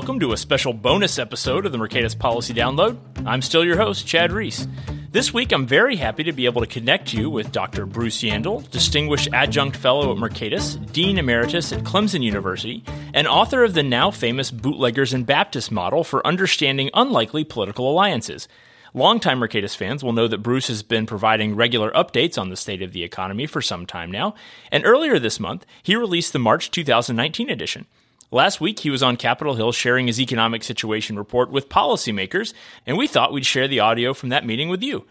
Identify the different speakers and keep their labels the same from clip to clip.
Speaker 1: welcome to a special bonus episode of the Mercatus Policy Download. I'm still your host, Chad Reese. This week, I'm very happy to be able to connect you with Dr. Bruce Yandle, Distinguished Adjunct Fellow at Mercatus, Dean Emeritus at Clemson University, and author of the now famous Bootleggers and Baptist model for understanding unlikely political alliances. Longtime Mercatus fans will know that Bruce has been providing regular updates on the state of the economy for some time now, and earlier this month, he released the March 2019 edition. Last week, he was on Capitol Hill sharing his economic situation report with policymakers, and we thought we'd share the audio from that meeting with you.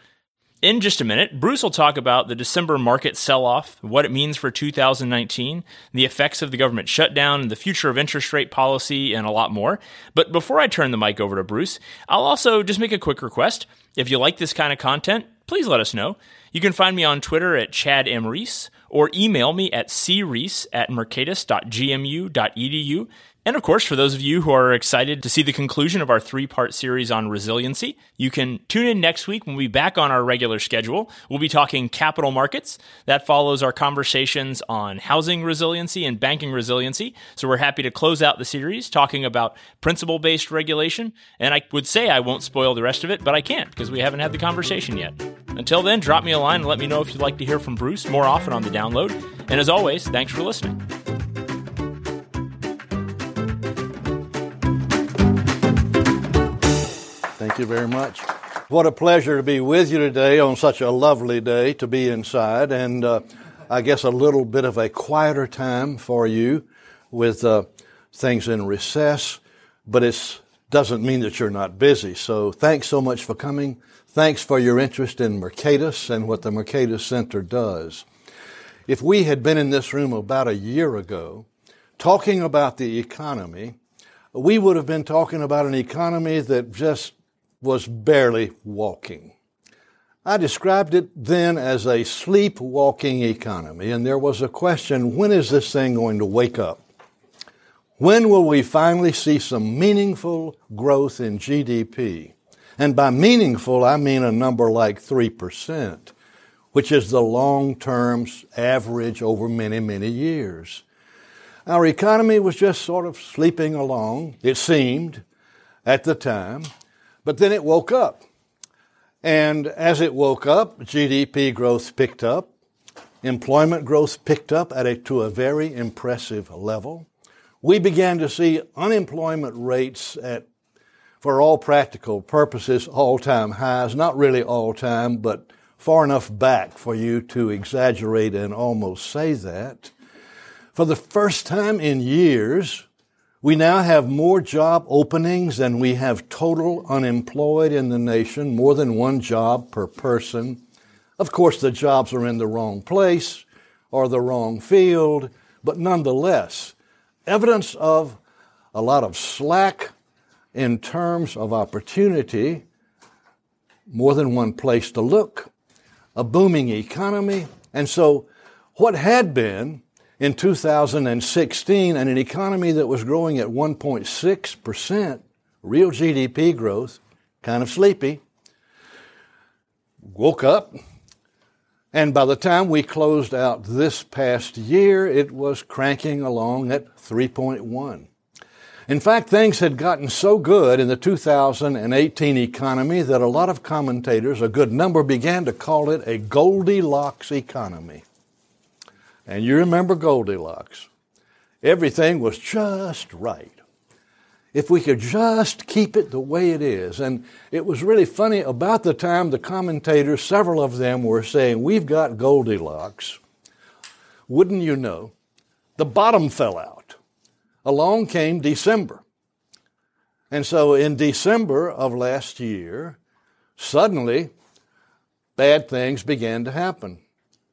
Speaker 1: In just a minute, Bruce will talk about the December market sell off, what it means for 2019, the effects of the government shutdown, the future of interest rate policy, and a lot more. But before I turn the mic over to Bruce, I'll also just make a quick request. If you like this kind of content, please let us know. You can find me on Twitter at Chad M. Reese or email me at crease at mercatus.gmu.edu. And of course, for those of you who are excited to see the conclusion of our three part series on resiliency, you can tune in next week when we'll be back on our regular schedule. We'll be talking capital markets. That follows our conversations on housing resiliency and banking resiliency. So we're happy to close out the series talking about principle based regulation. And I would say I won't spoil the rest of it, but I can't because we haven't had the conversation yet. Until then, drop me a line and let me know if you'd like to hear from Bruce more often on the download. And as always, thanks for listening.
Speaker 2: You very much. What a pleasure to be with you today on such a lovely day to be inside, and uh, I guess a little bit of a quieter time for you with uh, things in recess, but it doesn't mean that you're not busy. So thanks so much for coming. Thanks for your interest in Mercatus and what the Mercatus Center does. If we had been in this room about a year ago talking about the economy, we would have been talking about an economy that just was barely walking. I described it then as a sleepwalking economy, and there was a question when is this thing going to wake up? When will we finally see some meaningful growth in GDP? And by meaningful, I mean a number like 3%, which is the long term average over many, many years. Our economy was just sort of sleeping along, it seemed, at the time. But then it woke up. And as it woke up, GDP growth picked up. Employment growth picked up at a, to a very impressive level. We began to see unemployment rates at, for all practical purposes, all-time highs. Not really all-time, but far enough back for you to exaggerate and almost say that. For the first time in years, we now have more job openings than we have total unemployed in the nation, more than one job per person. Of course, the jobs are in the wrong place or the wrong field, but nonetheless, evidence of a lot of slack in terms of opportunity, more than one place to look, a booming economy, and so what had been in 2016 and an economy that was growing at 1.6% real GDP growth, kind of sleepy, woke up. And by the time we closed out this past year, it was cranking along at 3.1. In fact, things had gotten so good in the 2018 economy that a lot of commentators, a good number, began to call it a Goldilocks economy. And you remember Goldilocks. Everything was just right. If we could just keep it the way it is. And it was really funny about the time the commentators, several of them were saying, We've got Goldilocks. Wouldn't you know? The bottom fell out. Along came December. And so in December of last year, suddenly bad things began to happen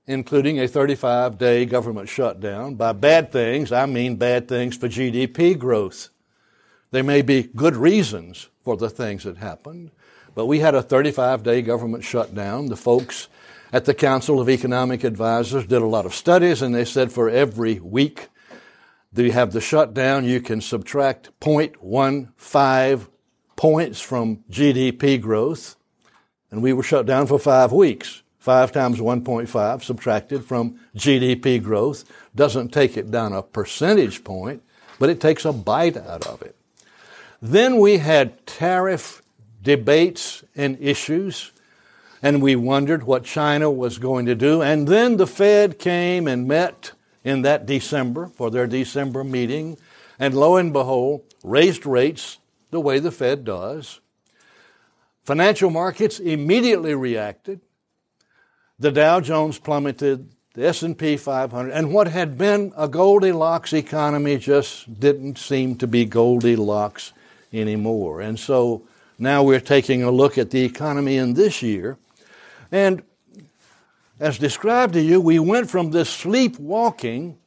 Speaker 2: including a 35 day government shutdown. By bad things, I mean bad things for GDP growth. There may be good reasons for the things that happened, but we had a 35 day government shutdown. The folks at the Council of Economic Advisors did a lot of studies, and they said for every week that you have the shutdown, you can subtract 0.15 points from GDP growth. And we were shut down for five weeks. 5 times 1.5 subtracted from GDP growth doesn't take it down a percentage point, but it takes a bite out of it. Then we had tariff debates and issues, and we wondered what China was going to do. And then the Fed came and met in that December for their December meeting, and lo and behold, raised rates the way the Fed does. Financial markets immediately reacted. The Dow Jones plummeted, the S&P 500, and what had been a Goldilocks economy just didn't seem to be Goldilocks anymore. And so now we're taking a look at the economy in this year. And as described to you, we went from this sleepwalking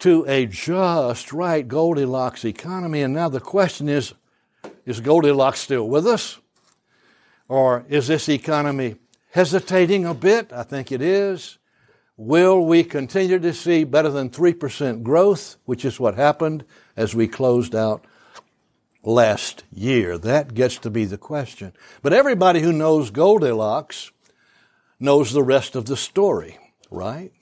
Speaker 2: to a just right Goldilocks economy. And now the question is is Goldilocks still with us? Or is this economy hesitating a bit? I think it is. Will we continue to see better than 3% growth, which is what happened as we closed out last year? That gets to be the question. But everybody who knows Goldilocks knows the rest of the story, right?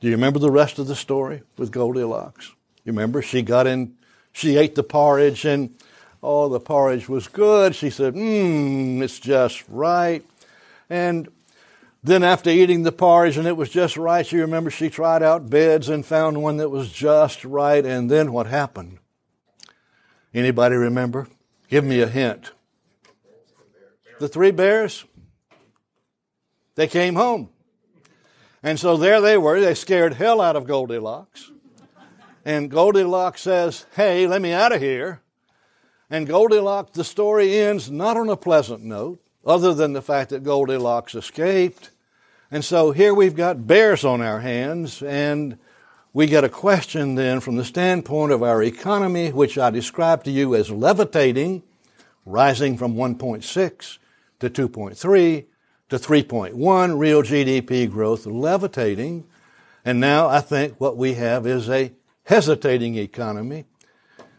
Speaker 2: Do you remember the rest of the story with Goldilocks? You remember she got in, she ate the porridge and oh, the porridge was good. She said, mmm, it's just right. And then after eating the porridge and it was just right, she remember she tried out beds and found one that was just right. And then what happened? Anybody remember? Give me a hint. The three bears? They came home. And so there they were. They scared hell out of Goldilocks. And Goldilocks says, Hey, let me out of here. And Goldilocks, the story ends not on a pleasant note, other than the fact that Goldilocks escaped. And so here we've got bears on our hands, and we get a question then from the standpoint of our economy, which I described to you as levitating, rising from 1.6 to 2.3 to 3.1 real GDP growth, levitating. And now I think what we have is a hesitating economy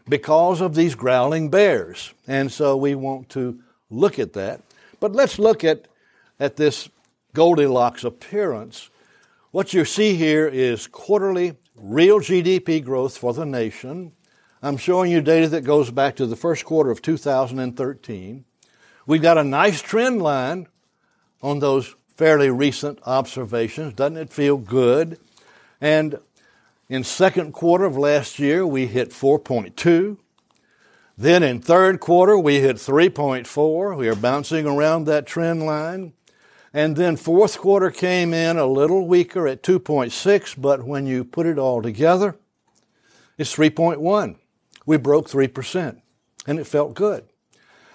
Speaker 2: because of these growling bears. And so we want to look at that. But let's look at, at this Goldilocks appearance. What you see here is quarterly real GDP growth for the nation. I'm showing you data that goes back to the first quarter of 2013. We've got a nice trend line on those fairly recent observations. Doesn't it feel good? And in second quarter of last year, we hit 4.2. Then in third quarter, we hit 3.4. We are bouncing around that trend line. And then fourth quarter came in a little weaker at 2.6, but when you put it all together, it's 3.1. We broke 3%, and it felt good.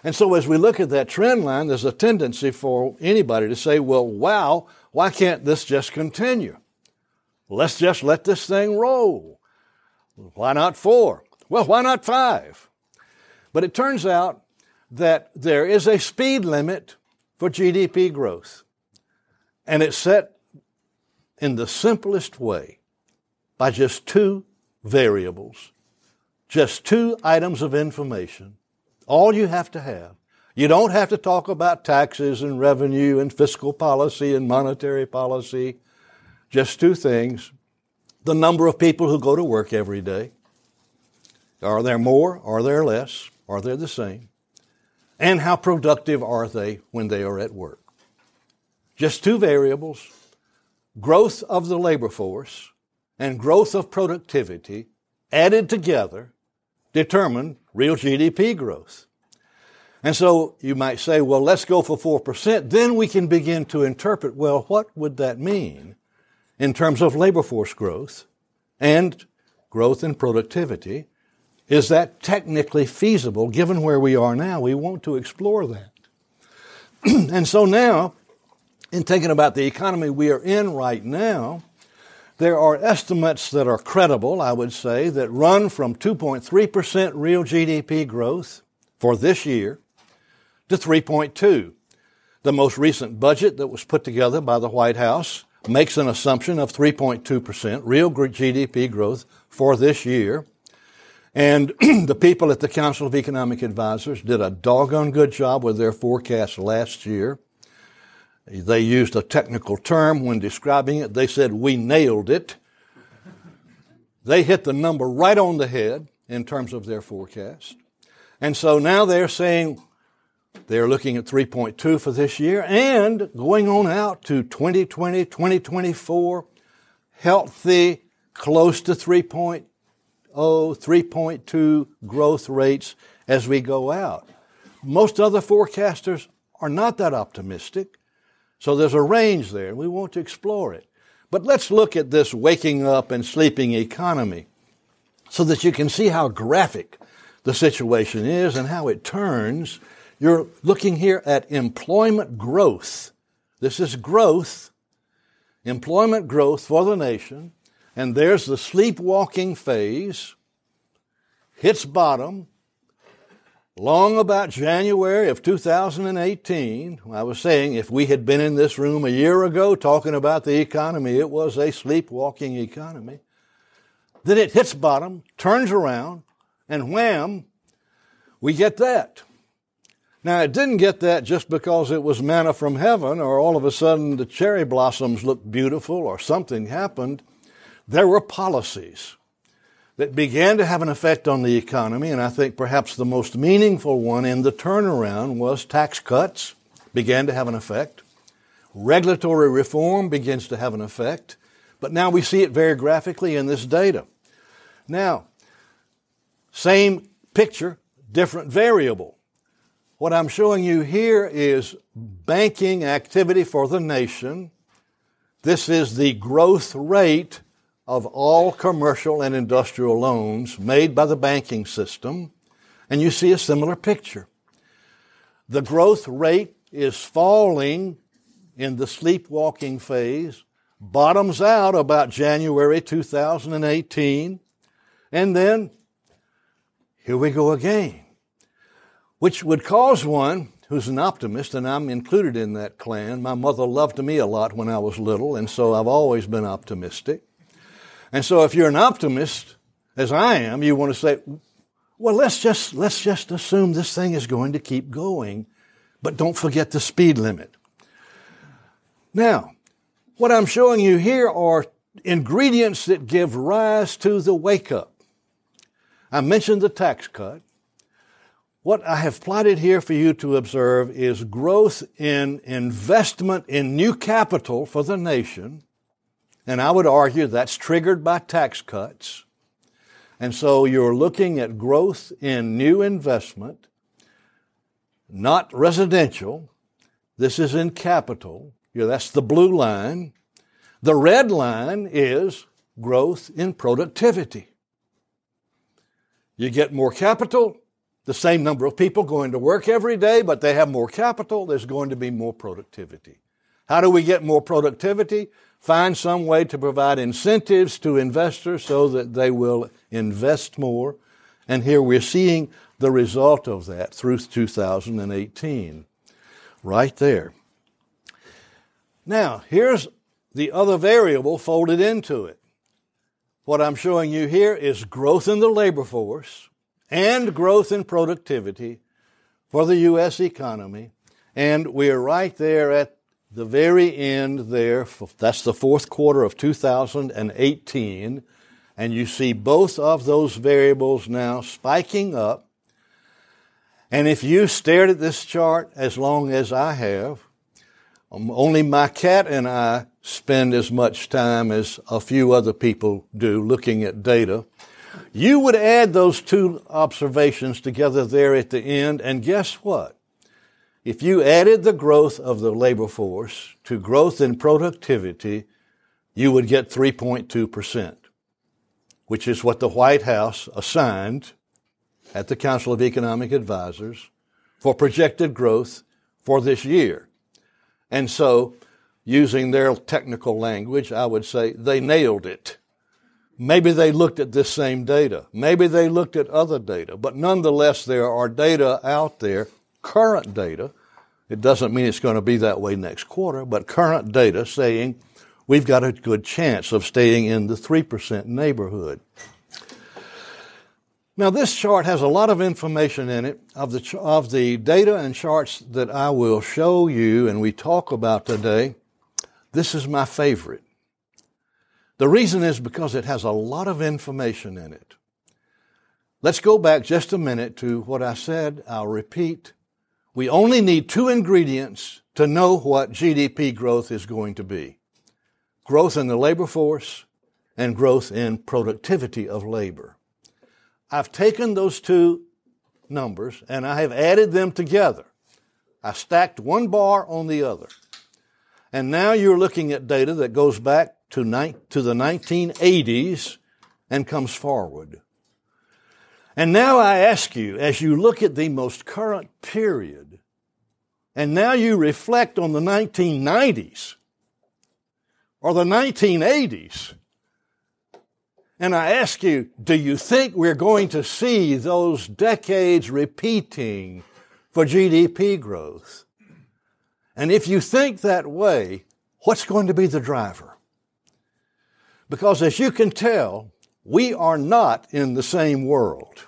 Speaker 2: And so as we look at that trend line, there's a tendency for anybody to say, well, wow, why can't this just continue? Let's just let this thing roll. Why not four? Well, why not five? But it turns out that there is a speed limit for GDP growth. And it's set in the simplest way by just two variables, just two items of information all you have to have. You don't have to talk about taxes and revenue and fiscal policy and monetary policy. Just two things. The number of people who go to work every day. Are there more? Are there less? Are they the same? And how productive are they when they are at work? Just two variables growth of the labor force and growth of productivity added together determine real GDP growth. And so you might say, well, let's go for 4%. Then we can begin to interpret, well, what would that mean in terms of labor force growth and growth in productivity? Is that technically feasible given where we are now? We want to explore that. and so now, in thinking about the economy we are in right now, there are estimates that are credible, I would say, that run from 2.3% real GDP growth for this year to 3.2. The most recent budget that was put together by the White House makes an assumption of 3.2% real GDP growth for this year. And the people at the Council of Economic Advisors did a doggone good job with their forecast last year. They used a technical term when describing it. They said, We nailed it. They hit the number right on the head in terms of their forecast. And so now they're saying they're looking at 3.2 for this year and going on out to 2020, 2024, healthy, close to 3.0, 3.2 growth rates as we go out. Most other forecasters are not that optimistic. So there's a range there, and we want to explore it. But let's look at this waking up and sleeping economy so that you can see how graphic the situation is and how it turns. You're looking here at employment growth. This is growth, employment growth for the nation. And there's the sleepwalking phase, hits bottom, long about January of 2018, I was saying if we had been in this room a year ago talking about the economy, it was a sleepwalking economy. Then it hits bottom, turns around, and wham, we get that. Now, it didn't get that just because it was manna from heaven or all of a sudden the cherry blossoms looked beautiful or something happened. There were policies that began to have an effect on the economy, and I think perhaps the most meaningful one in the turnaround was tax cuts began to have an effect. Regulatory reform begins to have an effect, but now we see it very graphically in this data. Now, same picture, different variable. What I'm showing you here is banking activity for the nation. This is the growth rate of all commercial and industrial loans made by the banking system, and you see a similar picture. The growth rate is falling in the sleepwalking phase, bottoms out about January 2018, and then here we go again, which would cause one who's an optimist, and I'm included in that clan. My mother loved me a lot when I was little, and so I've always been optimistic. And so if you're an optimist, as I am, you want to say, well, let's just, let's just assume this thing is going to keep going, but don't forget the speed limit. Now, what I'm showing you here are ingredients that give rise to the wake up. I mentioned the tax cut. What I have plotted here for you to observe is growth in investment in new capital for the nation and I would argue that's triggered by tax cuts. And so you're looking at growth in new investment, not residential. This is in capital. that's the blue line. The red line is growth in productivity. You get more capital, the same number of people going to work every day, but they have more capital, there's going to be more productivity. How do we get more productivity? Find some way to provide incentives to investors so that they will invest more. And here we're seeing the result of that through 2018. Right there. Now, here's the other variable folded into it. What I'm showing you here is growth in the labor force and growth in productivity for the U.S. economy. And we're right there at the very end there, that's the fourth quarter of 2018, and you see both of those variables now spiking up. And if you stared at this chart as long as I have, um, only my cat and I spend as much time as a few other people do looking at data. You would add those two observations together there at the end, and guess what? If you added the growth of the labor force to growth in productivity, you would get 3.2%, which is what the White House assigned at the Council of Economic Advisors for projected growth for this year. And so, using their technical language, I would say they nailed it. Maybe they looked at this same data. Maybe they looked at other data. But nonetheless, there are data out there current data. It doesn't mean it's going to be that way next quarter, but current data saying we've got a good chance of staying in the 3% neighborhood. Now, this chart has a lot of information in it of the, of the data and charts that I will show you and we talk about today. This is my favorite. The reason is because it has a lot of information in it. Let's go back just a minute to what I said. I'll repeat. We only need two ingredients to know what GDP growth is going to be. Growth in the labor force and growth in productivity of labor. I've taken those two numbers and I have added them together. I stacked one bar on the other. And now you're looking at data that goes back to, ni- to the 1980s and comes forward. And now I ask you, as you look at the most current period, and now you reflect on the 1990s or the 1980s, and I ask you, do you think we're going to see those decades repeating for GDP growth? And if you think that way, what's going to be the driver? Because as you can tell, we are not in the same world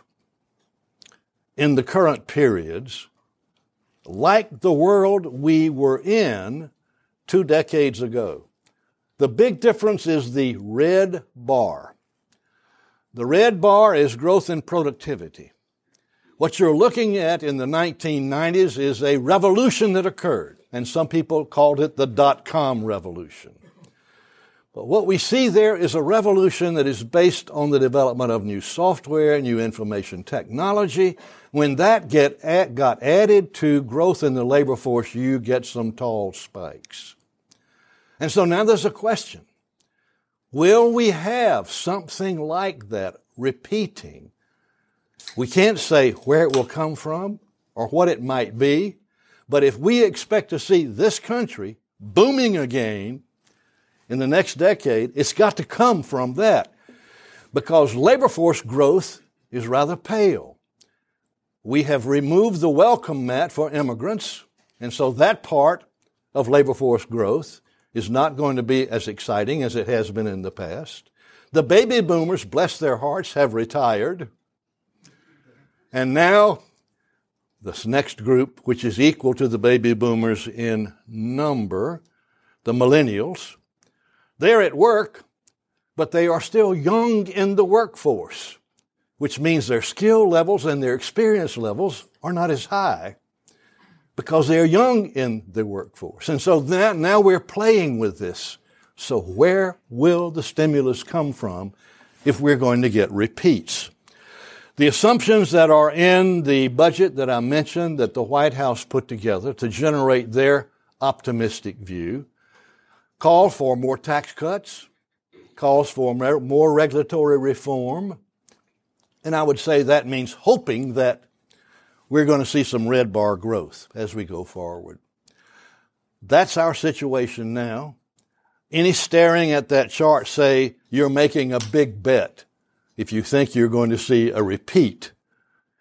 Speaker 2: in the current periods like the world we were in two decades ago. The big difference is the red bar. The red bar is growth in productivity. What you're looking at in the 1990s is a revolution that occurred, and some people called it the dot-com revolution. But what we see there is a revolution that is based on the development of new software, new information technology. When that get got added to growth in the labor force, you get some tall spikes. And so now there's a question. Will we have something like that repeating? We can't say where it will come from or what it might be, but if we expect to see this country booming again in the next decade, it's got to come from that because labor force growth is rather pale. We have removed the welcome mat for immigrants, and so that part of labor force growth is not going to be as exciting as it has been in the past. The baby boomers, bless their hearts, have retired. And now, this next group, which is equal to the baby boomers in number, the millennials, they're at work, but they are still young in the workforce, which means their skill levels and their experience levels are not as high because they're young in the workforce. And so now, now we're playing with this. So where will the stimulus come from if we're going to get repeats? The assumptions that are in the budget that I mentioned that the White House put together to generate their optimistic view call for more tax cuts, calls for more regulatory reform, and I would say that means hoping that we're going to see some red bar growth as we go forward. That's our situation now. Any staring at that chart say you're making a big bet if you think you're going to see a repeat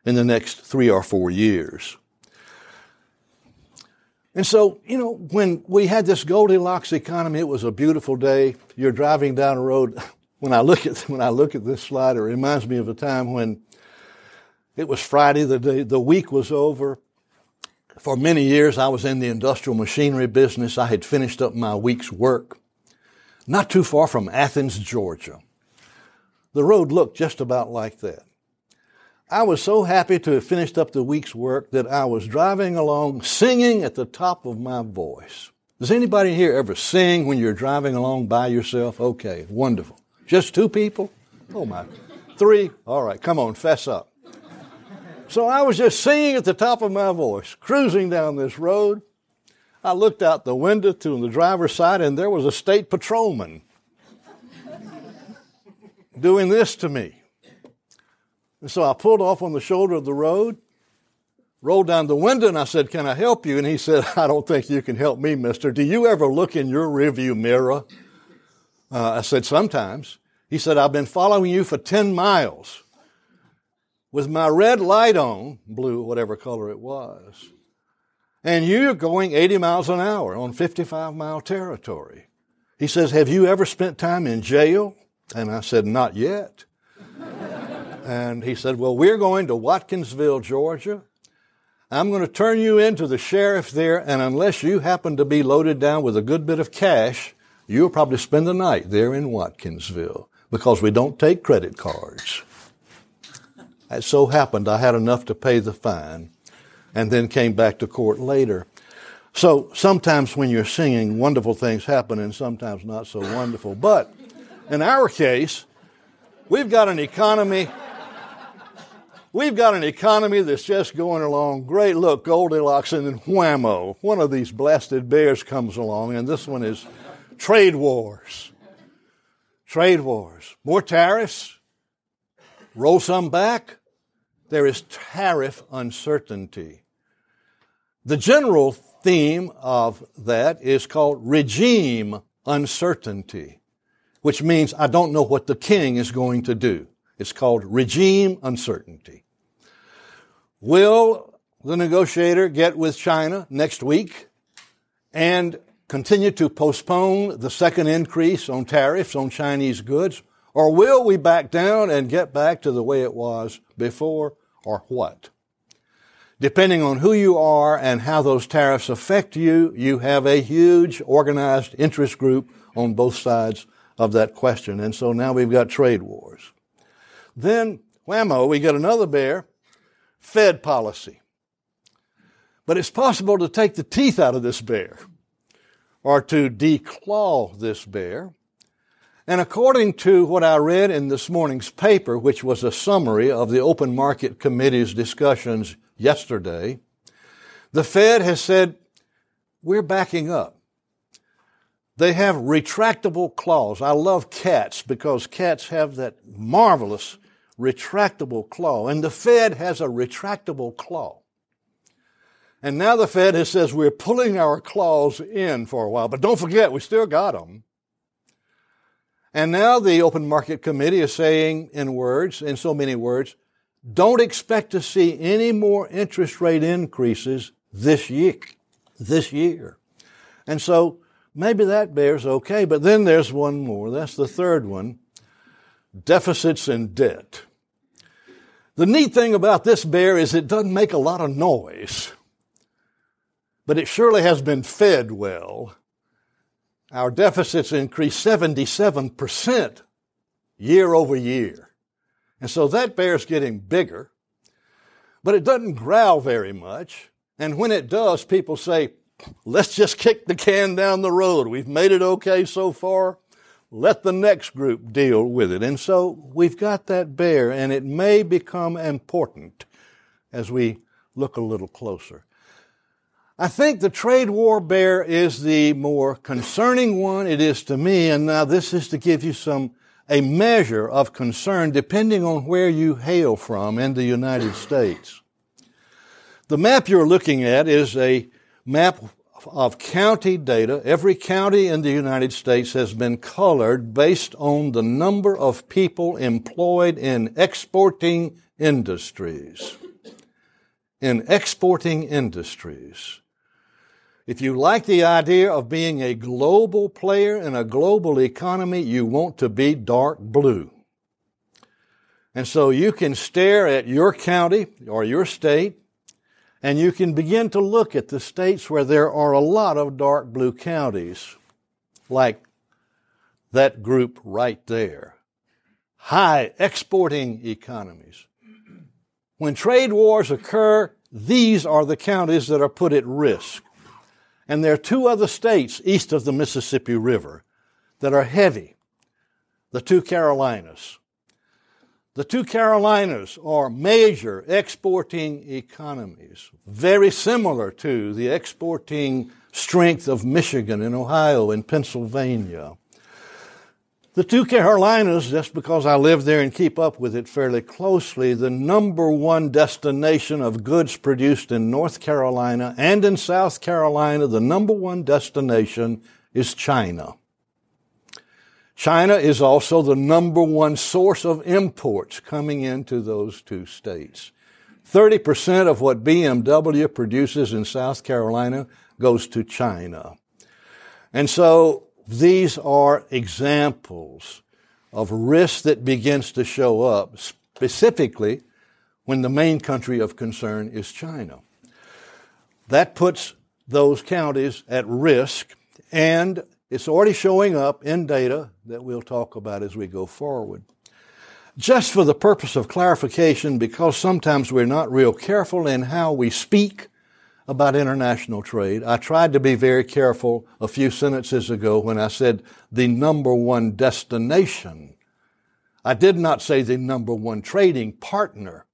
Speaker 2: in the next three or four years. And so, you know, when we had this Goldilocks economy, it was a beautiful day. You're driving down the road. When I look at when I look at this slide, it reminds me of a time when it was Friday, the day, the week was over. For many years, I was in the industrial machinery business. I had finished up my week's work, not too far from Athens, Georgia. The road looked just about like that. I was so happy to have finished up the week's work that I was driving along singing at the top of my voice. Does anybody here ever sing when you're driving along by yourself? Okay, wonderful. Just two people? Oh my. Three? All right, come on, fess up. So I was just singing at the top of my voice, cruising down this road. I looked out the window to the driver's side, and there was a state patrolman doing this to me. And so I pulled off on the shoulder of the road, rolled down the window, and I said, Can I help you? And he said, I don't think you can help me, mister. Do you ever look in your rearview mirror? Uh, I said, Sometimes. He said, I've been following you for 10 miles with my red light on, blue, whatever color it was, and you're going 80 miles an hour on 55 mile territory. He says, Have you ever spent time in jail? And I said, Not yet. And he said, Well, we're going to Watkinsville, Georgia. I'm going to turn you into the sheriff there, and unless you happen to be loaded down with a good bit of cash, you'll probably spend the night there in Watkinsville because we don't take credit cards. It so happened I had enough to pay the fine and then came back to court later. So sometimes when you're singing, wonderful things happen and sometimes not so wonderful. But in our case, we've got an economy. We've got an economy that's just going along great. Look, Goldilocks and then whammo. One of these blasted bears comes along, and this one is trade wars. Trade wars. More tariffs. Roll some back. There is tariff uncertainty. The general theme of that is called regime uncertainty, which means I don't know what the king is going to do. It's called regime uncertainty. Will the negotiator get with China next week and continue to postpone the second increase on tariffs on Chinese goods? Or will we back down and get back to the way it was before or what? Depending on who you are and how those tariffs affect you, you have a huge organized interest group on both sides of that question. And so now we've got trade wars. Then, whammo, we get another bear Fed policy. But it's possible to take the teeth out of this bear or to declaw this bear. And according to what I read in this morning's paper, which was a summary of the Open Market Committee's discussions yesterday, the Fed has said, we're backing up. They have retractable claws. I love cats because cats have that marvelous retractable claw. And the Fed has a retractable claw. And now the Fed has says we're pulling our claws in for a while, but don't forget, we still got them. And now the Open Market Committee is saying in words, in so many words, don't expect to see any more interest rate increases this year. This year. And so maybe that bears okay, but then there's one more. That's the third one. Deficits and debt. The neat thing about this bear is it doesn't make a lot of noise, but it surely has been fed well. Our deficits increased 77% year over year. And so that bear's getting bigger, but it doesn't growl very much. And when it does, people say, let's just kick the can down the road. We've made it okay so far. Let the next group deal with it. And so we've got that bear, and it may become important as we look a little closer. I think the trade war bear is the more concerning one. It is to me, and now this is to give you some, a measure of concern depending on where you hail from in the United States. The map you're looking at is a map of county data. Every county in the United States has been colored based on the number of people employed in exporting industries. In exporting industries. If you like the idea of being a global player in a global economy, you want to be dark blue. And so you can stare at your county or your state and you can begin to look at the states where there are a lot of dark blue counties, like that group right there. High exporting economies. When trade wars occur, these are the counties that are put at risk. And there are two other states east of the Mississippi River that are heavy. The two Carolinas. The two Carolinas are major exporting economies, very similar to the exporting strength of Michigan and Ohio and Pennsylvania. The two Carolinas, just because I live there and keep up with it fairly closely, the number one destination of goods produced in North Carolina and in South Carolina, the number one destination is China. China is also the number one source of imports coming into those two states. 30% of what BMW produces in South Carolina goes to China. And so these are examples of risk that begins to show up specifically when the main country of concern is China. That puts those counties at risk and it's already showing up in data that we'll talk about as we go forward. Just for the purpose of clarification, because sometimes we're not real careful in how we speak about international trade, I tried to be very careful a few sentences ago when I said the number one destination. I did not say the number one trading partner.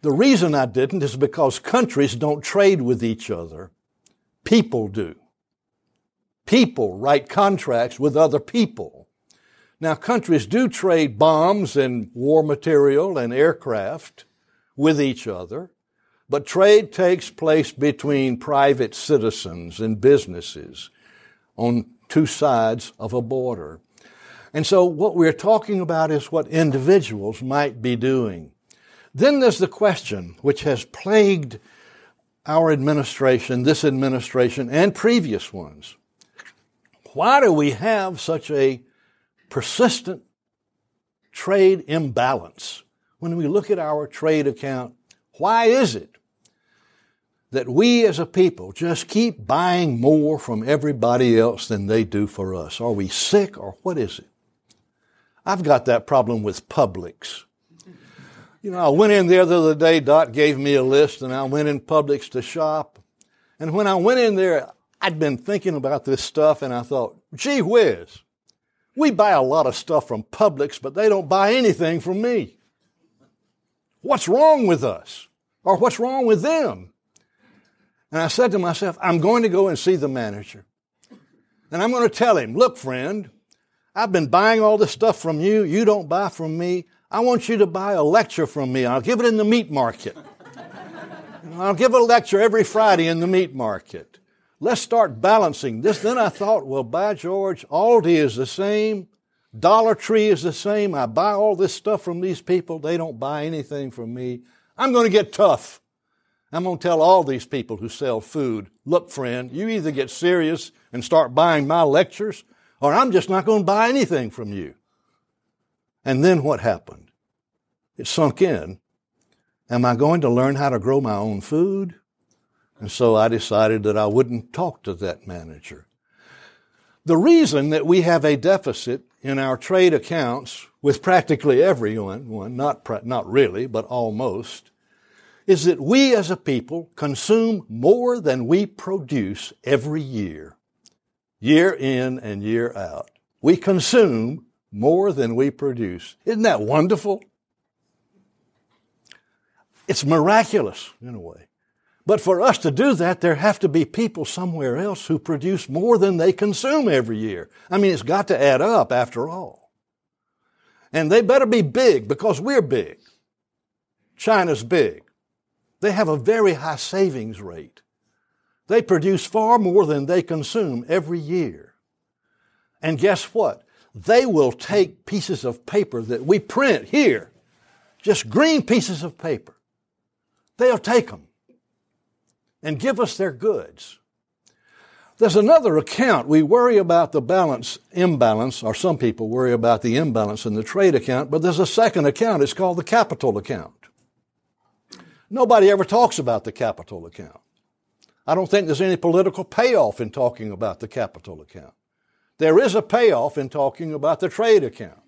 Speaker 2: The reason I didn't is because countries don't trade with each other. People do. People write contracts with other people. Now, countries do trade bombs and war material and aircraft with each other, but trade takes place between private citizens and businesses on two sides of a border. And so what we're talking about is what individuals might be doing. Then there's the question which has plagued our administration, this administration, and previous ones. Why do we have such a persistent trade imbalance? When we look at our trade account, why is it that we as a people just keep buying more from everybody else than they do for us? Are we sick or what is it? I've got that problem with Publix. You know, I went in there the other day, Dot gave me a list, and I went in Publix to shop. And when I went in there, I'd been thinking about this stuff, and I thought, gee whiz, we buy a lot of stuff from Publix, but they don't buy anything from me. What's wrong with us? Or what's wrong with them? And I said to myself, I'm going to go and see the manager. And I'm going to tell him, look, friend, I've been buying all this stuff from you. You don't buy from me. I want you to buy a lecture from me. I'll give it in the meat market. I'll give a lecture every Friday in the meat market. Let's start balancing this. Then I thought, well, by George, Aldi is the same. Dollar Tree is the same. I buy all this stuff from these people. They don't buy anything from me. I'm going to get tough. I'm going to tell all these people who sell food, look, friend, you either get serious and start buying my lectures, or I'm just not going to buy anything from you. And then what happened? It sunk in. Am I going to learn how to grow my own food? And so I decided that I wouldn't talk to that manager. The reason that we have a deficit in our trade accounts with practically everyone, one, not, not really, but almost, is that we as a people consume more than we produce every year, year in and year out. We consume more than we produce. Isn't that wonderful? It's miraculous in a way. But for us to do that, there have to be people somewhere else who produce more than they consume every year. I mean, it's got to add up after all. And they better be big because we're big. China's big. They have a very high savings rate. They produce far more than they consume every year. And guess what? they will take pieces of paper that we print here, just green pieces of paper. They'll take them and give us their goods. There's another account. We worry about the balance, imbalance, or some people worry about the imbalance in the trade account, but there's a second account. It's called the capital account. Nobody ever talks about the capital account. I don't think there's any political payoff in talking about the capital account. There is a payoff in talking about the trade account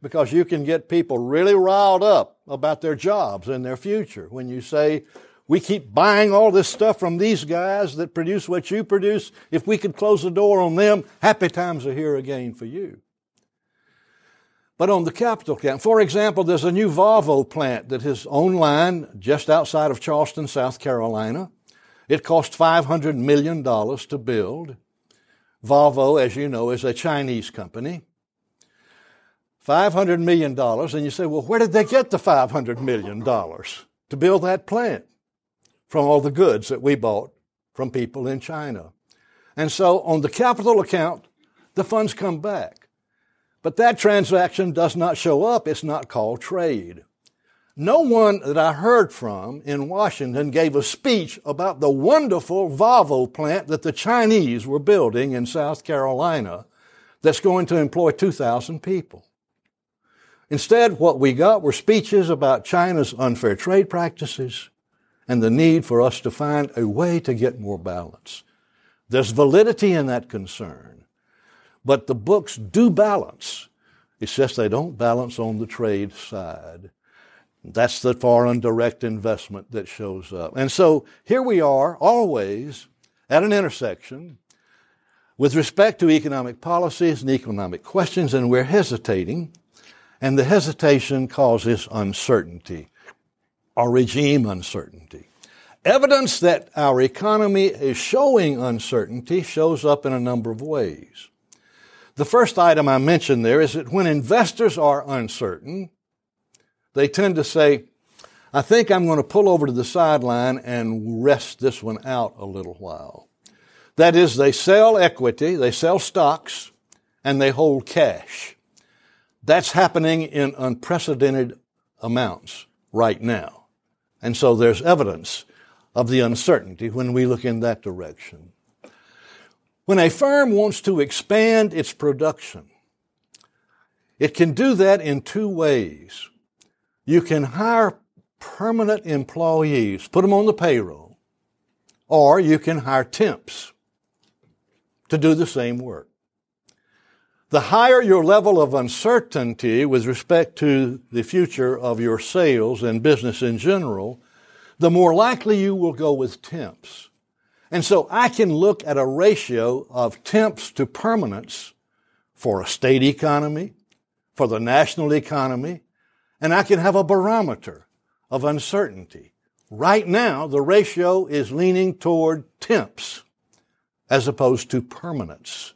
Speaker 2: because you can get people really riled up about their jobs and their future when you say, we keep buying all this stuff from these guys that produce what you produce. If we could close the door on them, happy times are here again for you. But on the capital account, for example, there's a new Volvo plant that is online just outside of Charleston, South Carolina. It cost $500 million to build. Volvo, as you know, is a Chinese company. $500 million. And you say, well, where did they get the $500 million to build that plant? From all the goods that we bought from people in China. And so on the capital account, the funds come back. But that transaction does not show up. It's not called trade. No one that I heard from in Washington gave a speech about the wonderful Volvo plant that the Chinese were building in South Carolina that's going to employ 2,000 people. Instead, what we got were speeches about China's unfair trade practices and the need for us to find a way to get more balance. There's validity in that concern, but the books do balance It's just they don't balance on the trade side. That's the foreign direct investment that shows up. And so here we are, always at an intersection with respect to economic policies and economic questions, and we're hesitating, and the hesitation causes uncertainty or regime uncertainty. Evidence that our economy is showing uncertainty shows up in a number of ways. The first item I mentioned there is that when investors are uncertain, they tend to say, I think I'm going to pull over to the sideline and rest this one out a little while. That is, they sell equity, they sell stocks, and they hold cash. That's happening in unprecedented amounts right now. And so there's evidence of the uncertainty when we look in that direction. When a firm wants to expand its production, it can do that in two ways. You can hire permanent employees, put them on the payroll, or you can hire temps to do the same work. The higher your level of uncertainty with respect to the future of your sales and business in general, the more likely you will go with temps. And so I can look at a ratio of temps to permanents for a state economy, for the national economy, and I can have a barometer of uncertainty. Right now, the ratio is leaning toward temps as opposed to permanents,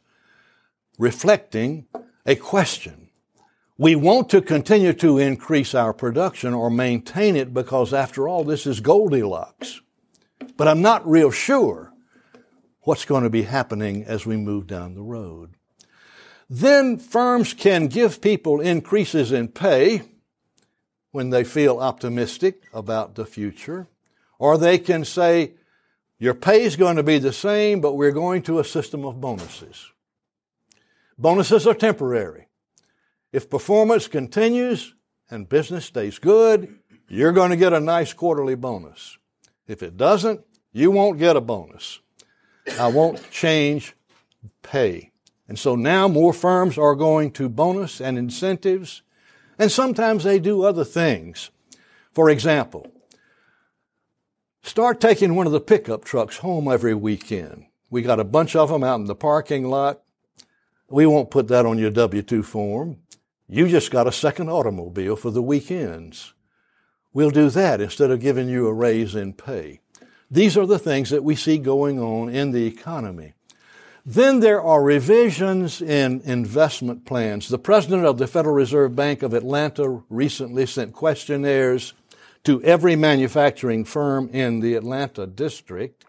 Speaker 2: reflecting a question. We want to continue to increase our production or maintain it because after all, this is Goldilocks. But I'm not real sure what's going to be happening as we move down the road. Then firms can give people increases in pay when they feel optimistic about the future, or they can say, your pay is going to be the same, but we're going to a system of bonuses. Bonuses are temporary. If performance continues and business stays good, you're going to get a nice quarterly bonus. If it doesn't, you won't get a bonus. I won't change pay. And so now more firms are going to bonus and incentives and sometimes they do other things. For example, start taking one of the pickup trucks home every weekend. We got a bunch of them out in the parking lot. We won't put that on your W-2 form. You just got a second automobile for the weekends. We'll do that instead of giving you a raise in pay. These are the things that we see going on in the economy. Then there are revisions in investment plans. The president of the Federal Reserve Bank of Atlanta recently sent questionnaires to every manufacturing firm in the Atlanta district,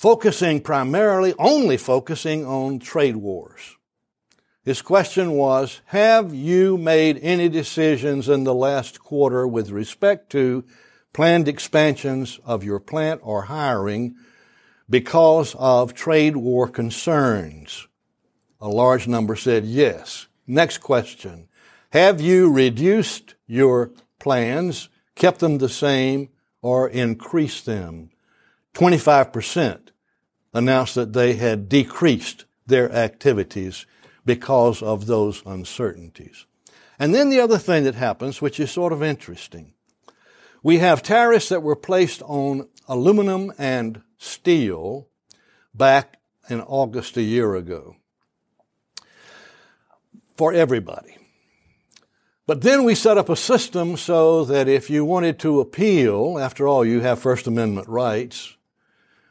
Speaker 2: focusing primarily, only focusing on trade wars. His question was, have you made any decisions in the last quarter with respect to planned expansions of your plant or hiring because of trade war concerns? A large number said yes. Next question. Have you reduced your plans, kept them the same, or increased them? 25% announced that they had decreased their activities because of those uncertainties. And then the other thing that happens, which is sort of interesting. We have tariffs that were placed on aluminum and steel back in August a year ago for everybody. But then we set up a system so that if you wanted to appeal, after all, you have First Amendment rights.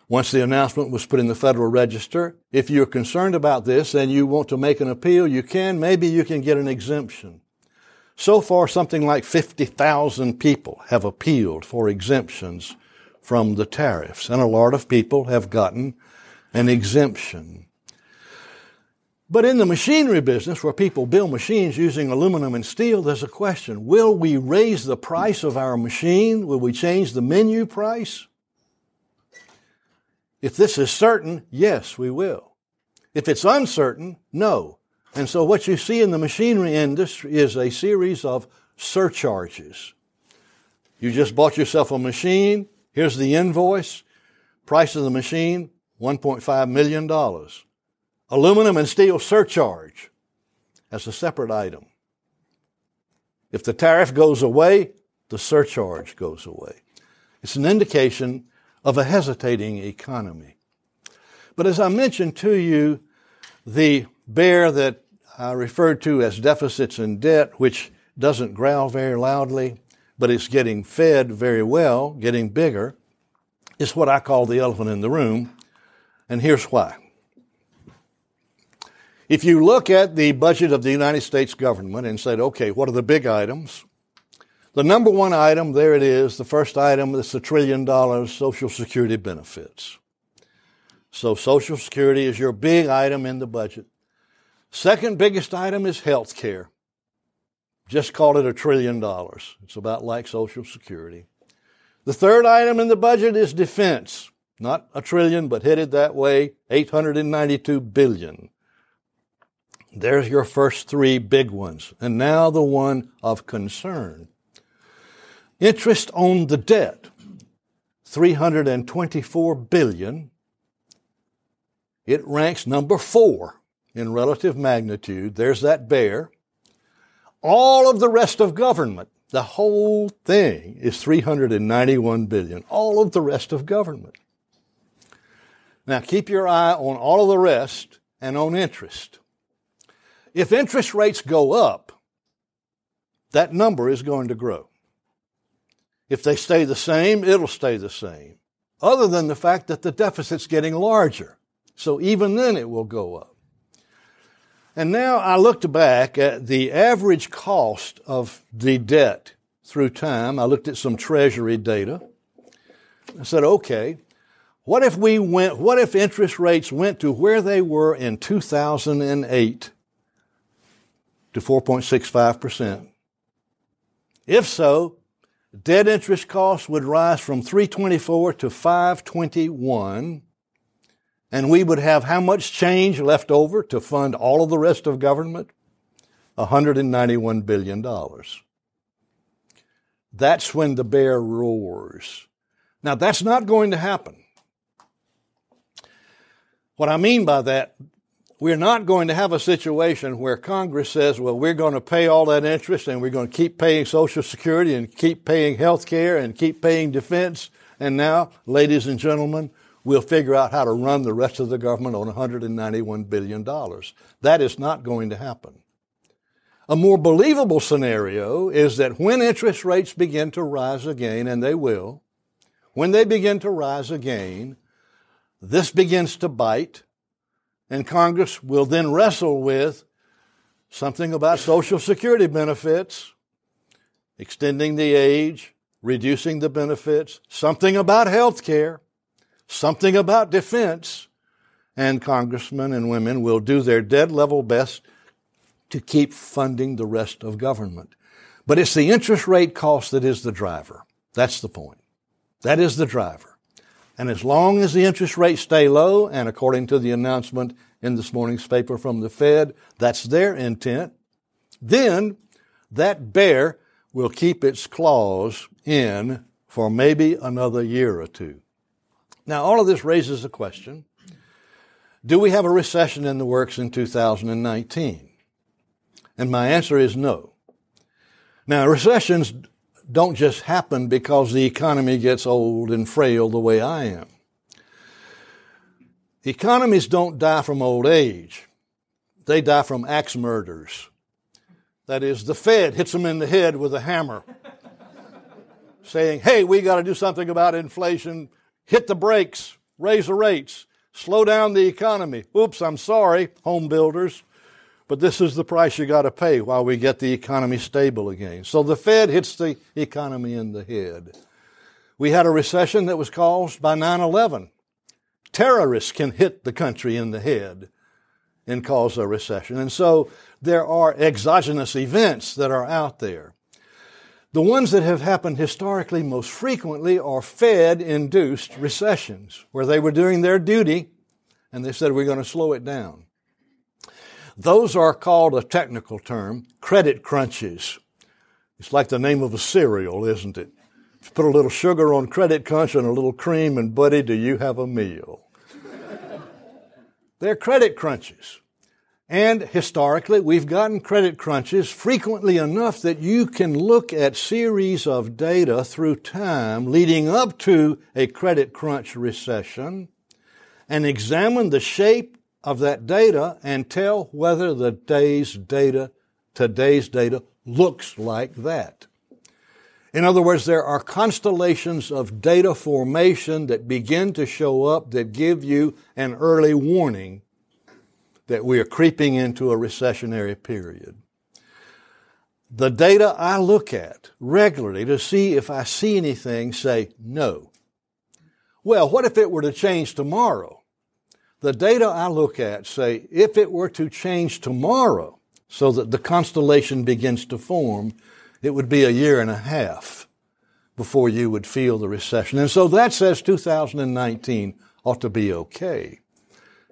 Speaker 2: Once the announcement was put in the Federal Register, if you're concerned about this and you want to make an appeal, you can. Maybe you can get an exemption. So far, something like 50,000 people have appealed for exemptions from the tariffs. And a lot of people have gotten an exemption. But in the machinery business, where people build machines using aluminum and steel, there's a question. Will we raise the price of our machine? Will we change the menu price? If this is certain, yes, we will. If it's uncertain, no. And so what you see in the machinery industry is a series of surcharges. You just bought yourself a machine, Here's the invoice. Price of the machine, $1.5 million. Aluminum and steel surcharge. as a separate item. If the tariff goes away, the surcharge goes away. It's an indication of a hesitating economy. But as I mentioned to you, the bear that I referred to as deficits and debt, which doesn't growl very loudly, but is getting fed very well, getting bigger, is what I call the elephant in the room. And here's why. If you look at the budget of the United States government and said, okay, what are the big items? The number one item, there it is. The first item is a trillion dollars Social Security benefits. So Social Security is your big item in the budget. Second biggest item is health care. Just call it a trillion dollars. It's about like Social Security. The third item in the budget is defense. Not a trillion, but headed that way, 892 billion. There's your first three big ones. And now the one of concern. Interest on the debt, 324 billion. It ranks number four in relative magnitude. There's that bear. All of the rest of government, the whole thing is 391 billion. All of the rest of government. Now keep your eye on all of the rest and on interest. If interest rates go up, that number is going to grow. If they stay the same, it'll stay the same, other than the fact that the deficit's getting larger. So even then it will go up. And now I looked back at the average cost of the debt through time. I looked at some treasury data. I said, okay, what if we went, what if interest rates went to where they were in 2008 to 4.65%? If so, Debt interest costs would rise from 324 to 521 and we would have how much change left over to fund all of the rest of government? $191 billion. That's when the bear roars. Now that's not going to happen. What I mean by that, we're not going to have a situation where Congress says, well, we're going to pay all that interest and we're going to keep paying Social Security and keep paying health care and keep paying defense. And now, ladies and gentlemen, we'll figure out how to run the rest of the government on $191 billion. That is not going to happen. A more believable scenario is that when interest rates begin to rise again, and they will, when they begin to rise again, this begins to bite and Congress will then wrestle with something about Social Security benefits, extending the age, reducing the benefits, something about health care, something about defense, and congressmen and women will do their dead level best to keep funding the rest of government. But it's the interest rate cost that is the driver. That's the point. That is the driver. And as long as the interest rates stay low, and according to the announcement in this morning's paper from the Fed, that's their intent, then that bear will keep its claws in for maybe another year or two. Now, all of this raises a question. Do we have a recession in the works in 2019? And my answer is no. Now, recessions don't just happen because the economy gets old and frail the way I am. Economies don't die from old age. They die from axe murders. That is, the Fed hits them in the head with a hammer, saying, hey, we got to do something about inflation. Hit the brakes, raise the rates, slow down the economy. Oops, I'm sorry, home builders. But this is the price you got to pay while we get the economy stable again. So the Fed hits the economy in the head. We had a recession that was caused by 9-11. Terrorists can hit the country in the head and cause a recession. And so there are exogenous events that are out there. The ones that have happened historically most frequently are Fed induced recessions, where they were doing their duty and they said, we're going to slow it down. Those are called a technical term, credit crunches. It's like the name of a cereal, isn't it? Put a little sugar on credit crunch and a little cream and buddy, do you have a meal? They're credit crunches. And historically, we've gotten credit crunches frequently enough that you can look at series of data through time leading up to a credit crunch recession and examine the shape of that data and tell whether the day's data, today's data, looks like that. In other words, there are constellations of data formation that begin to show up that give you an early warning that we are creeping into a recessionary period. The data I look at regularly to see if I see anything say no. Well, what if it were to change tomorrow? The data I look at say if it were to change tomorrow so that the constellation begins to form, it would be a year and a half before you would feel the recession. And so that says 2019 ought to be okay.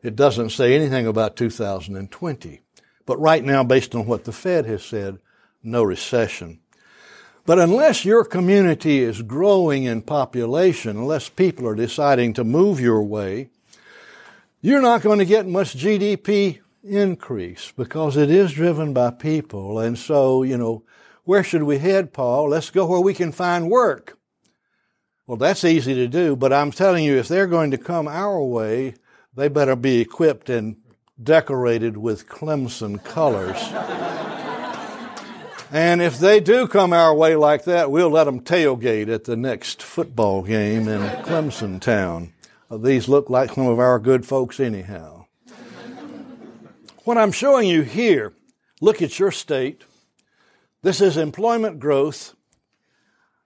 Speaker 2: It doesn't say anything about 2020. But right now, based on what the Fed has said, no recession. But unless your community is growing in population, unless people are deciding to move your way, you're not going to get much GDP increase because it is driven by people. And so, you know, where should we head, Paul? Let's go where we can find work. Well, that's easy to do, but I'm telling you, if they're going to come our way, they better be equipped and decorated with Clemson colors. and if they do come our way like that, we'll let them tailgate at the next football game in Clemson town. Uh, these look like some of our good folks, anyhow. What I'm showing you here, look at your state. This is employment growth.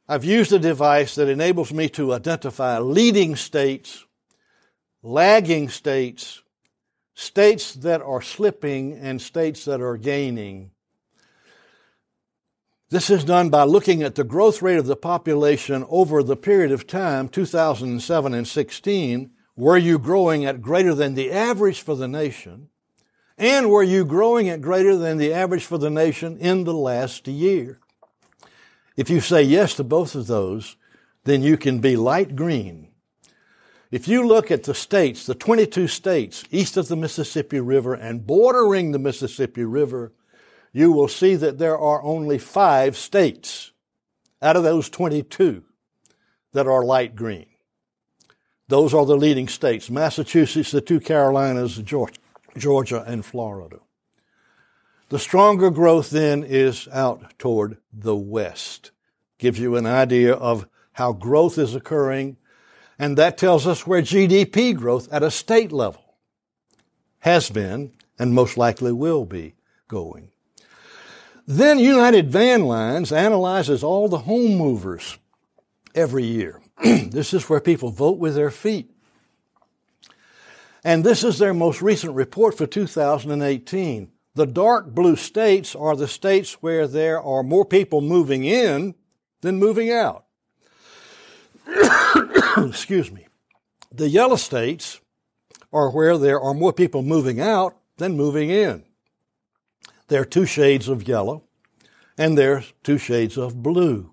Speaker 2: I've used a device that enables me to identify leading states lagging states, states that are slipping, and states that are gaining. This is done by looking at the growth rate of the population over the period of time, 2007 and 16. Were you growing at greater than the average for the nation? And were you growing at greater than the average for the nation in the last year? If you say yes to both of those, then you can be light green if you look at the states, the 22 states east of the Mississippi River and bordering the Mississippi River, you will see that there are only five states out of those 22 that are light green. Those are the leading states Massachusetts, the two Carolinas, Georgia, and Florida. The stronger growth then is out toward the west. Gives you an idea of how growth is occurring and that tells us where GDP growth at a state level has been and most likely will be going. Then United Van Lines analyzes all the home movers every year. this is where people vote with their feet. And this is their most recent report for 2018. The dark blue states are the states where there are more people moving in than moving out. excuse me, the yellow states are where there are more people moving out than moving in. There are two shades of yellow and there's two shades of blue.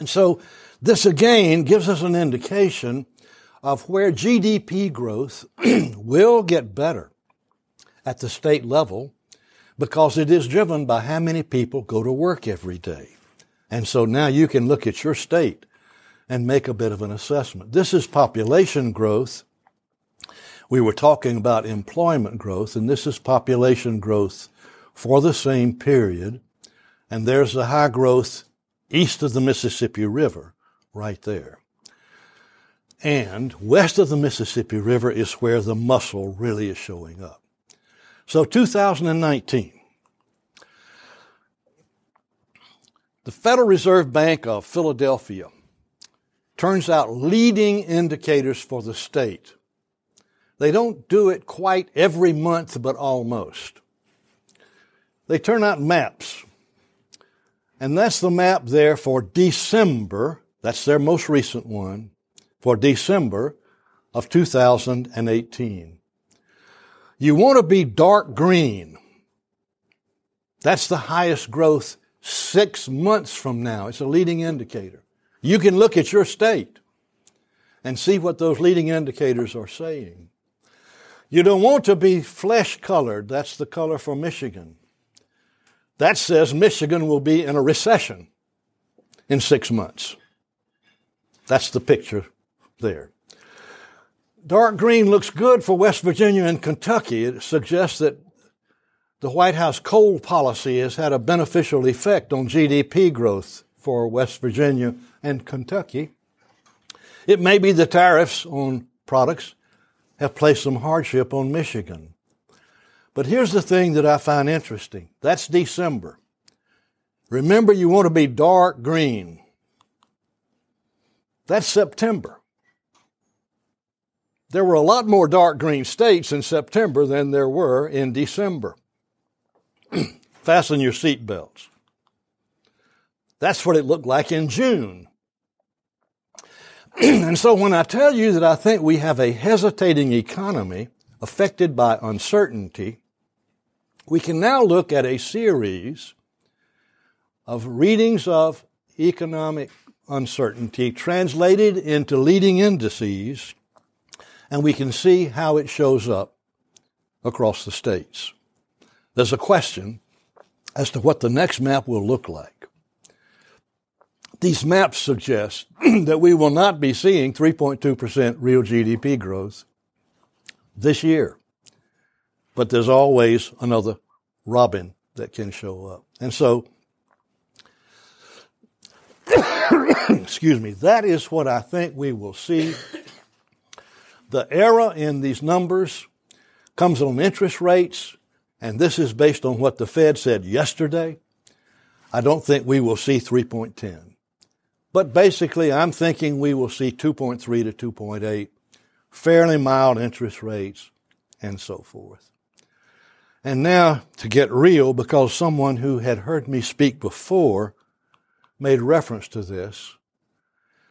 Speaker 2: And so this again gives us an indication of where GDP growth will get better at the state level because it is driven by how many people go to work every day. And so now you can look at your state and make a bit of an assessment. This is population growth. We were talking about employment growth, and this is population growth for the same period. And there's the high growth east of the Mississippi River right there. And west of the Mississippi River is where the muscle really is showing up. So 2019. The Federal Reserve Bank of Philadelphia turns out leading indicators for the state. They don't do it quite every month, but almost. They turn out maps. And that's the map there for December. That's their most recent one for December of 2018. You want to be dark green. That's the highest growth six months from now. It's a leading indicator. You can look at your state and see what those leading indicators are saying. You don't want to be flesh colored. That's the color for Michigan. That says Michigan will be in a recession in six months. That's the picture there. Dark green looks good for West Virginia and Kentucky. It suggests that the White House coal policy has had a beneficial effect on GDP growth for West Virginia and Kentucky. It may be the tariffs on products have placed some hardship on Michigan. But here's the thing that I find interesting. That's December. Remember, you want to be dark green. That's September. There were a lot more dark green states in September than there were in December. Fasten your seatbelts. That's what it looked like in June. and so when I tell you that I think we have a hesitating economy affected by uncertainty, we can now look at a series of readings of economic uncertainty translated into leading indices, and we can see how it shows up across the states. There's a question as to what the next map will look like. These maps suggest that we will not be seeing 3.2% real GDP growth this year. But there's always another Robin that can show up. And so, excuse me, that is what I think we will see. The error in these numbers comes on interest rates, and this is based on what the Fed said yesterday. I don't think we will see 3.10. But basically, I'm thinking we will see 2.3 to 2.8, fairly mild interest rates, and so forth. And now to get real, because someone who had heard me speak before made reference to this.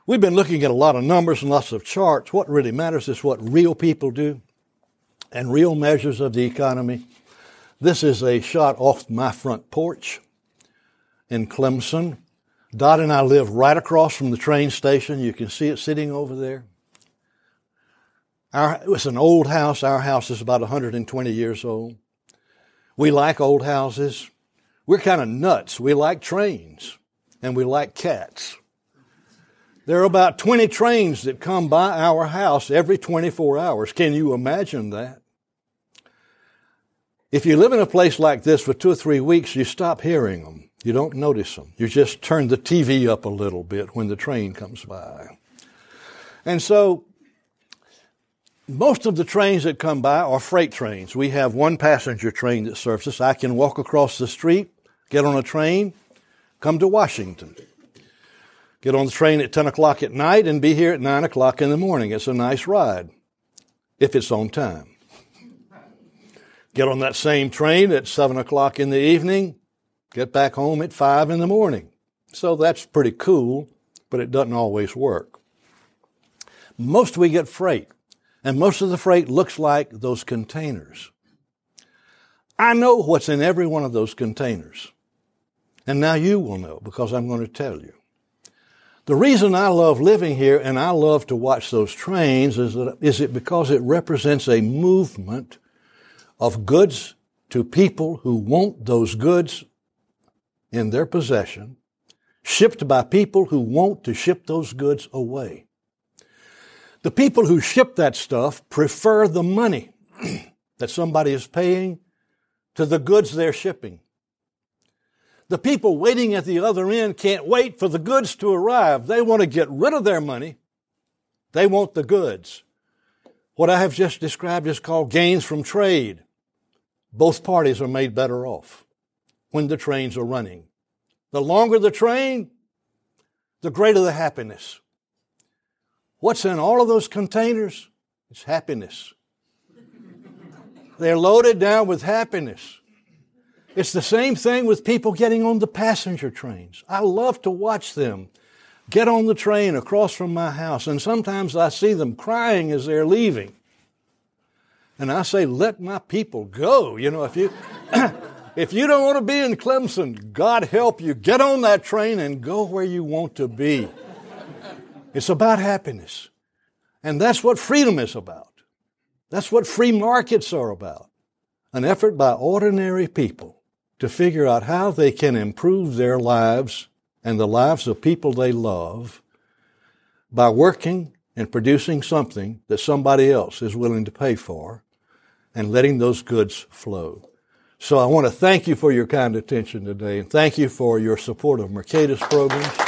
Speaker 2: We've been looking at a lot of numbers and lots of charts. What really matters is what real people do and real measures of the economy. This is a shot off my front porch in Clemson. Dot and I live right across from the train station. You can see it sitting over there. Our, it's an old house. Our house is about 120 years old. We like old houses. We're kind of nuts. We like trains and we like cats. There are about 20 trains that come by our house every 24 hours. Can you imagine that? If you live in a place like this for two or three weeks, you stop hearing them. You don't notice them. You just turn the TV up a little bit when the train comes by. And so, most of the trains that come by are freight trains. We have one passenger train that serves us. I can walk across the street, get on a train, come to Washington. Get on the train at 10 o'clock at night and be here at 9 o'clock in the morning. It's a nice ride, if it's on time. Get on that same train at 7 o'clock in the evening, get back home at 5 in the morning. So that's pretty cool, but it doesn't always work. Most we get freight, and most of the freight looks like those containers. I know what's in every one of those containers. And now you will know because I'm going to tell you. The reason I love living here and I love to watch those trains is, that, is it because it represents a movement of goods to people who want those goods in their possession, shipped by people who want to ship those goods away. The people who ship that stuff prefer the money that somebody is paying to the goods they're shipping. The people waiting at the other end can't wait for the goods to arrive. They want to get rid of their money. They want the goods. What I have just described is called gains from trade. Both parties are made better off when the trains are running. The longer the train, the greater the happiness. What's in all of those containers? It's happiness. They're loaded down with happiness. It's the same thing with people getting on the passenger trains. I love to watch them get on the train across from my house, and sometimes I see them crying as they're leaving. And I say, let my people go. You know, if you, if you don't want to be in Clemson, God help you. Get on that train and go where you want to be. It's about happiness. And that's what freedom is about. That's what free markets are about. An effort by ordinary people to figure out how they can improve their lives and the lives of people they love by working and producing something that somebody else is willing to pay for and letting those goods flow. So I want to thank you for your kind attention today and thank you for your support of Mercatus programs.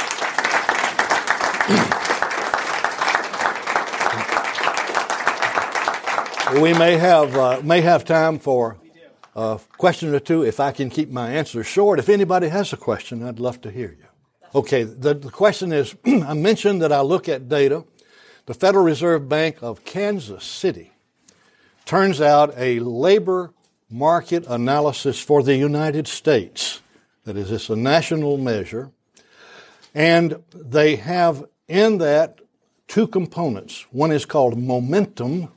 Speaker 2: We may have uh, may have time for a question or two if I can keep my answers short. If anybody has a question, I'd love to hear you. Okay, the, the question is I mentioned that I look at data. The Federal Reserve Bank of Kansas City turns out a labor market analysis for the United States. That is, it's a national measure. And they have in that two components. One is called momentum,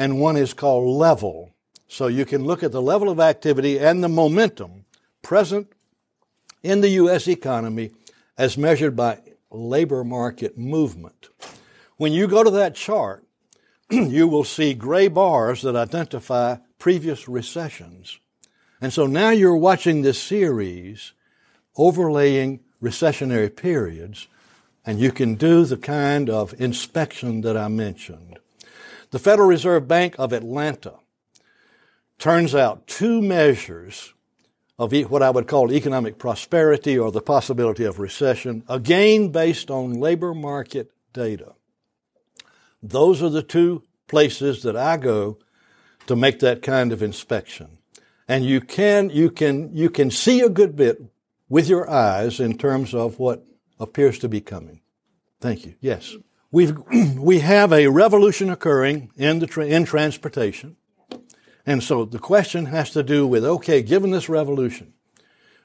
Speaker 2: and one is called level. So you can look at the level of activity and the momentum present in the U.S. economy as measured by labor market movement. When you go to that chart, you will see gray bars that identify previous recessions. And so now you're watching this series overlaying recessionary periods, and you can do the kind of inspection that I mentioned. The Federal Reserve Bank of Atlanta turns out two measures of what I would call economic prosperity or the possibility of recession, again based on labor market data. Those are the two places that I go to make that kind of inspection. And you can, you can, you can see a good bit with your eyes in terms of what appears to be coming. Thank you. Yes. We've, we have a revolution occurring in, the tra- in transportation. And so the question has to do with okay, given this revolution,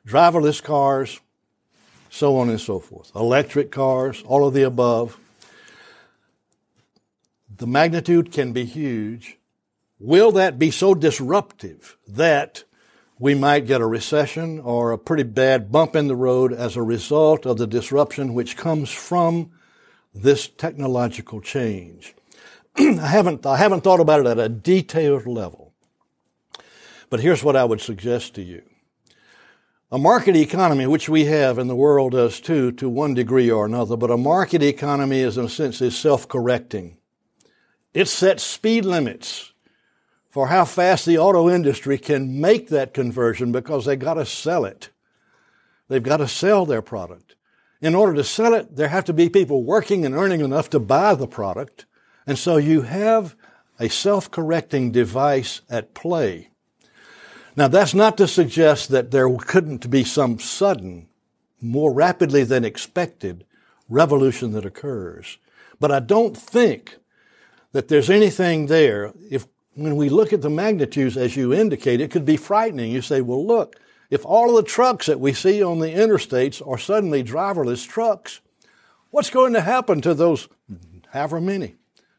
Speaker 2: driverless cars, so on and so forth, electric cars, all of the above. The magnitude can be huge. Will that be so disruptive that we might get a recession or a pretty bad bump in the road as a result of the disruption which comes from this technological change. I haven't, I haven't thought about it at a detailed level. But here's what I would suggest to you. A market economy, which we have and the world does too, to one degree or another, but a market economy is in a sense is self-correcting. It sets speed limits for how fast the auto industry can make that conversion because they gotta sell it. They've got to sell their product. In order to sell it, there have to be people working and earning enough to buy the product. And so you have a self-correcting device at play. Now that's not to suggest that there couldn't be some sudden, more rapidly than expected revolution that occurs. But I don't think that there's anything there. If when we look at the magnitudes as you indicate, it could be frightening. You say, well, look, if all of the trucks that we see on the interstates are suddenly driverless trucks, what's going to happen to those however many?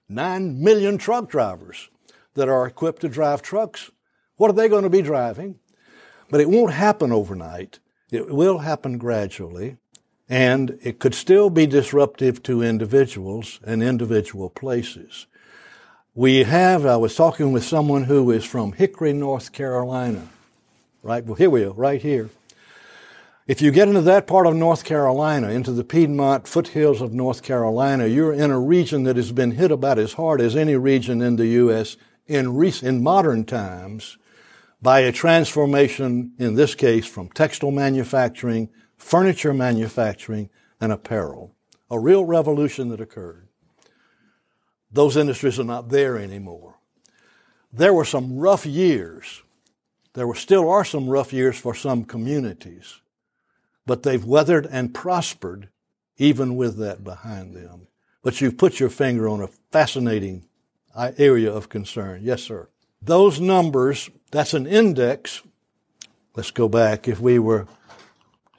Speaker 2: Nine million truck drivers that are equipped to drive trucks. What are they going to be driving? But it won't happen overnight. It will happen gradually. And it could still be disruptive to individuals and individual places. We have, I was talking with someone who is from Hickory, North Carolina right? Well, here we are, right here. If you get into that part of North Carolina, into the Piedmont foothills of North Carolina, you're in a region that has been hit about as hard as any region in the U.S. in, in modern times by a transformation, in this case, from textile manufacturing, furniture manufacturing, and apparel. A real revolution that occurred. Those industries are not there anymore. There were some rough years there still are some rough years for some communities, but they've weathered and prospered even with that behind them. But you've put your finger on a fascinating uh, area of concern. Yes, sir. Those numbers, that's an index. Let's go back. If we were,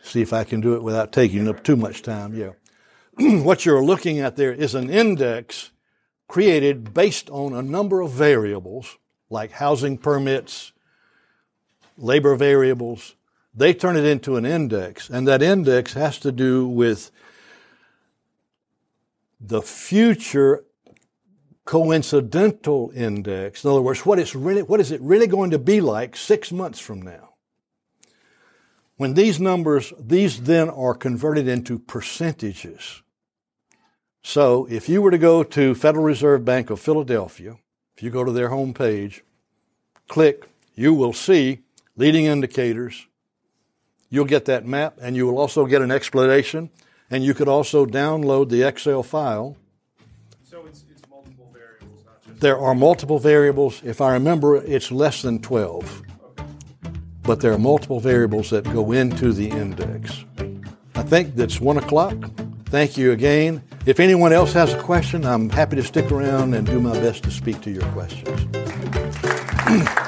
Speaker 2: see if I can do it without taking up too much time. Yeah. what you're looking at there is an index created based on a number of variables like housing permits, labor variables. They turn it into an index, and that index has to do with the future coincidental index. In other words, what, it's really, what is it really going to be like six months from now? When these numbers, these then are converted into percentages. So if you were to go to Federal Reserve Bank of Philadelphia, if you go to their homepage, click, you will see leading indicators. You'll get that map and you will also get an explanation and you could also download the Excel file.
Speaker 1: So it's, it's multiple variables, not just.
Speaker 2: There are multiple variables. If I remember, it's less than 12 Okay. but there are multiple variables that go into the index. I think that's one o'clock. Thank you again. If anyone else has a question, I'm happy to stick around and do my best to speak to your questions.